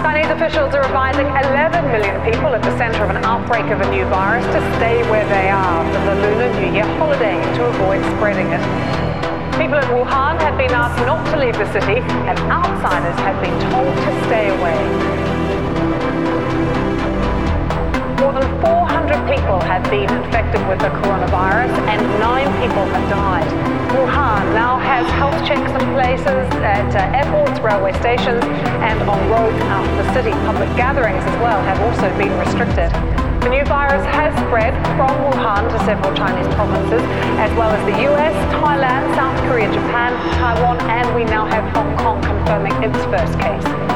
Chinese officials are advising 11 million people at the center of an outbreak of a new virus to stay where they are for the Lunar New Year holiday to avoid spreading it. People in Wuhan have been asked not to leave the city and outsiders have been told to stay away. More than 400 people have been infected with the coronavirus and 9 places at uh, airports, railway stations, and on roads out of the city. Public gatherings as well have also been restricted. The new virus has spread from Wuhan to several Chinese provinces, as well as the US, Thailand, South Korea, Japan, Taiwan, and we now have Hong Kong confirming its first case.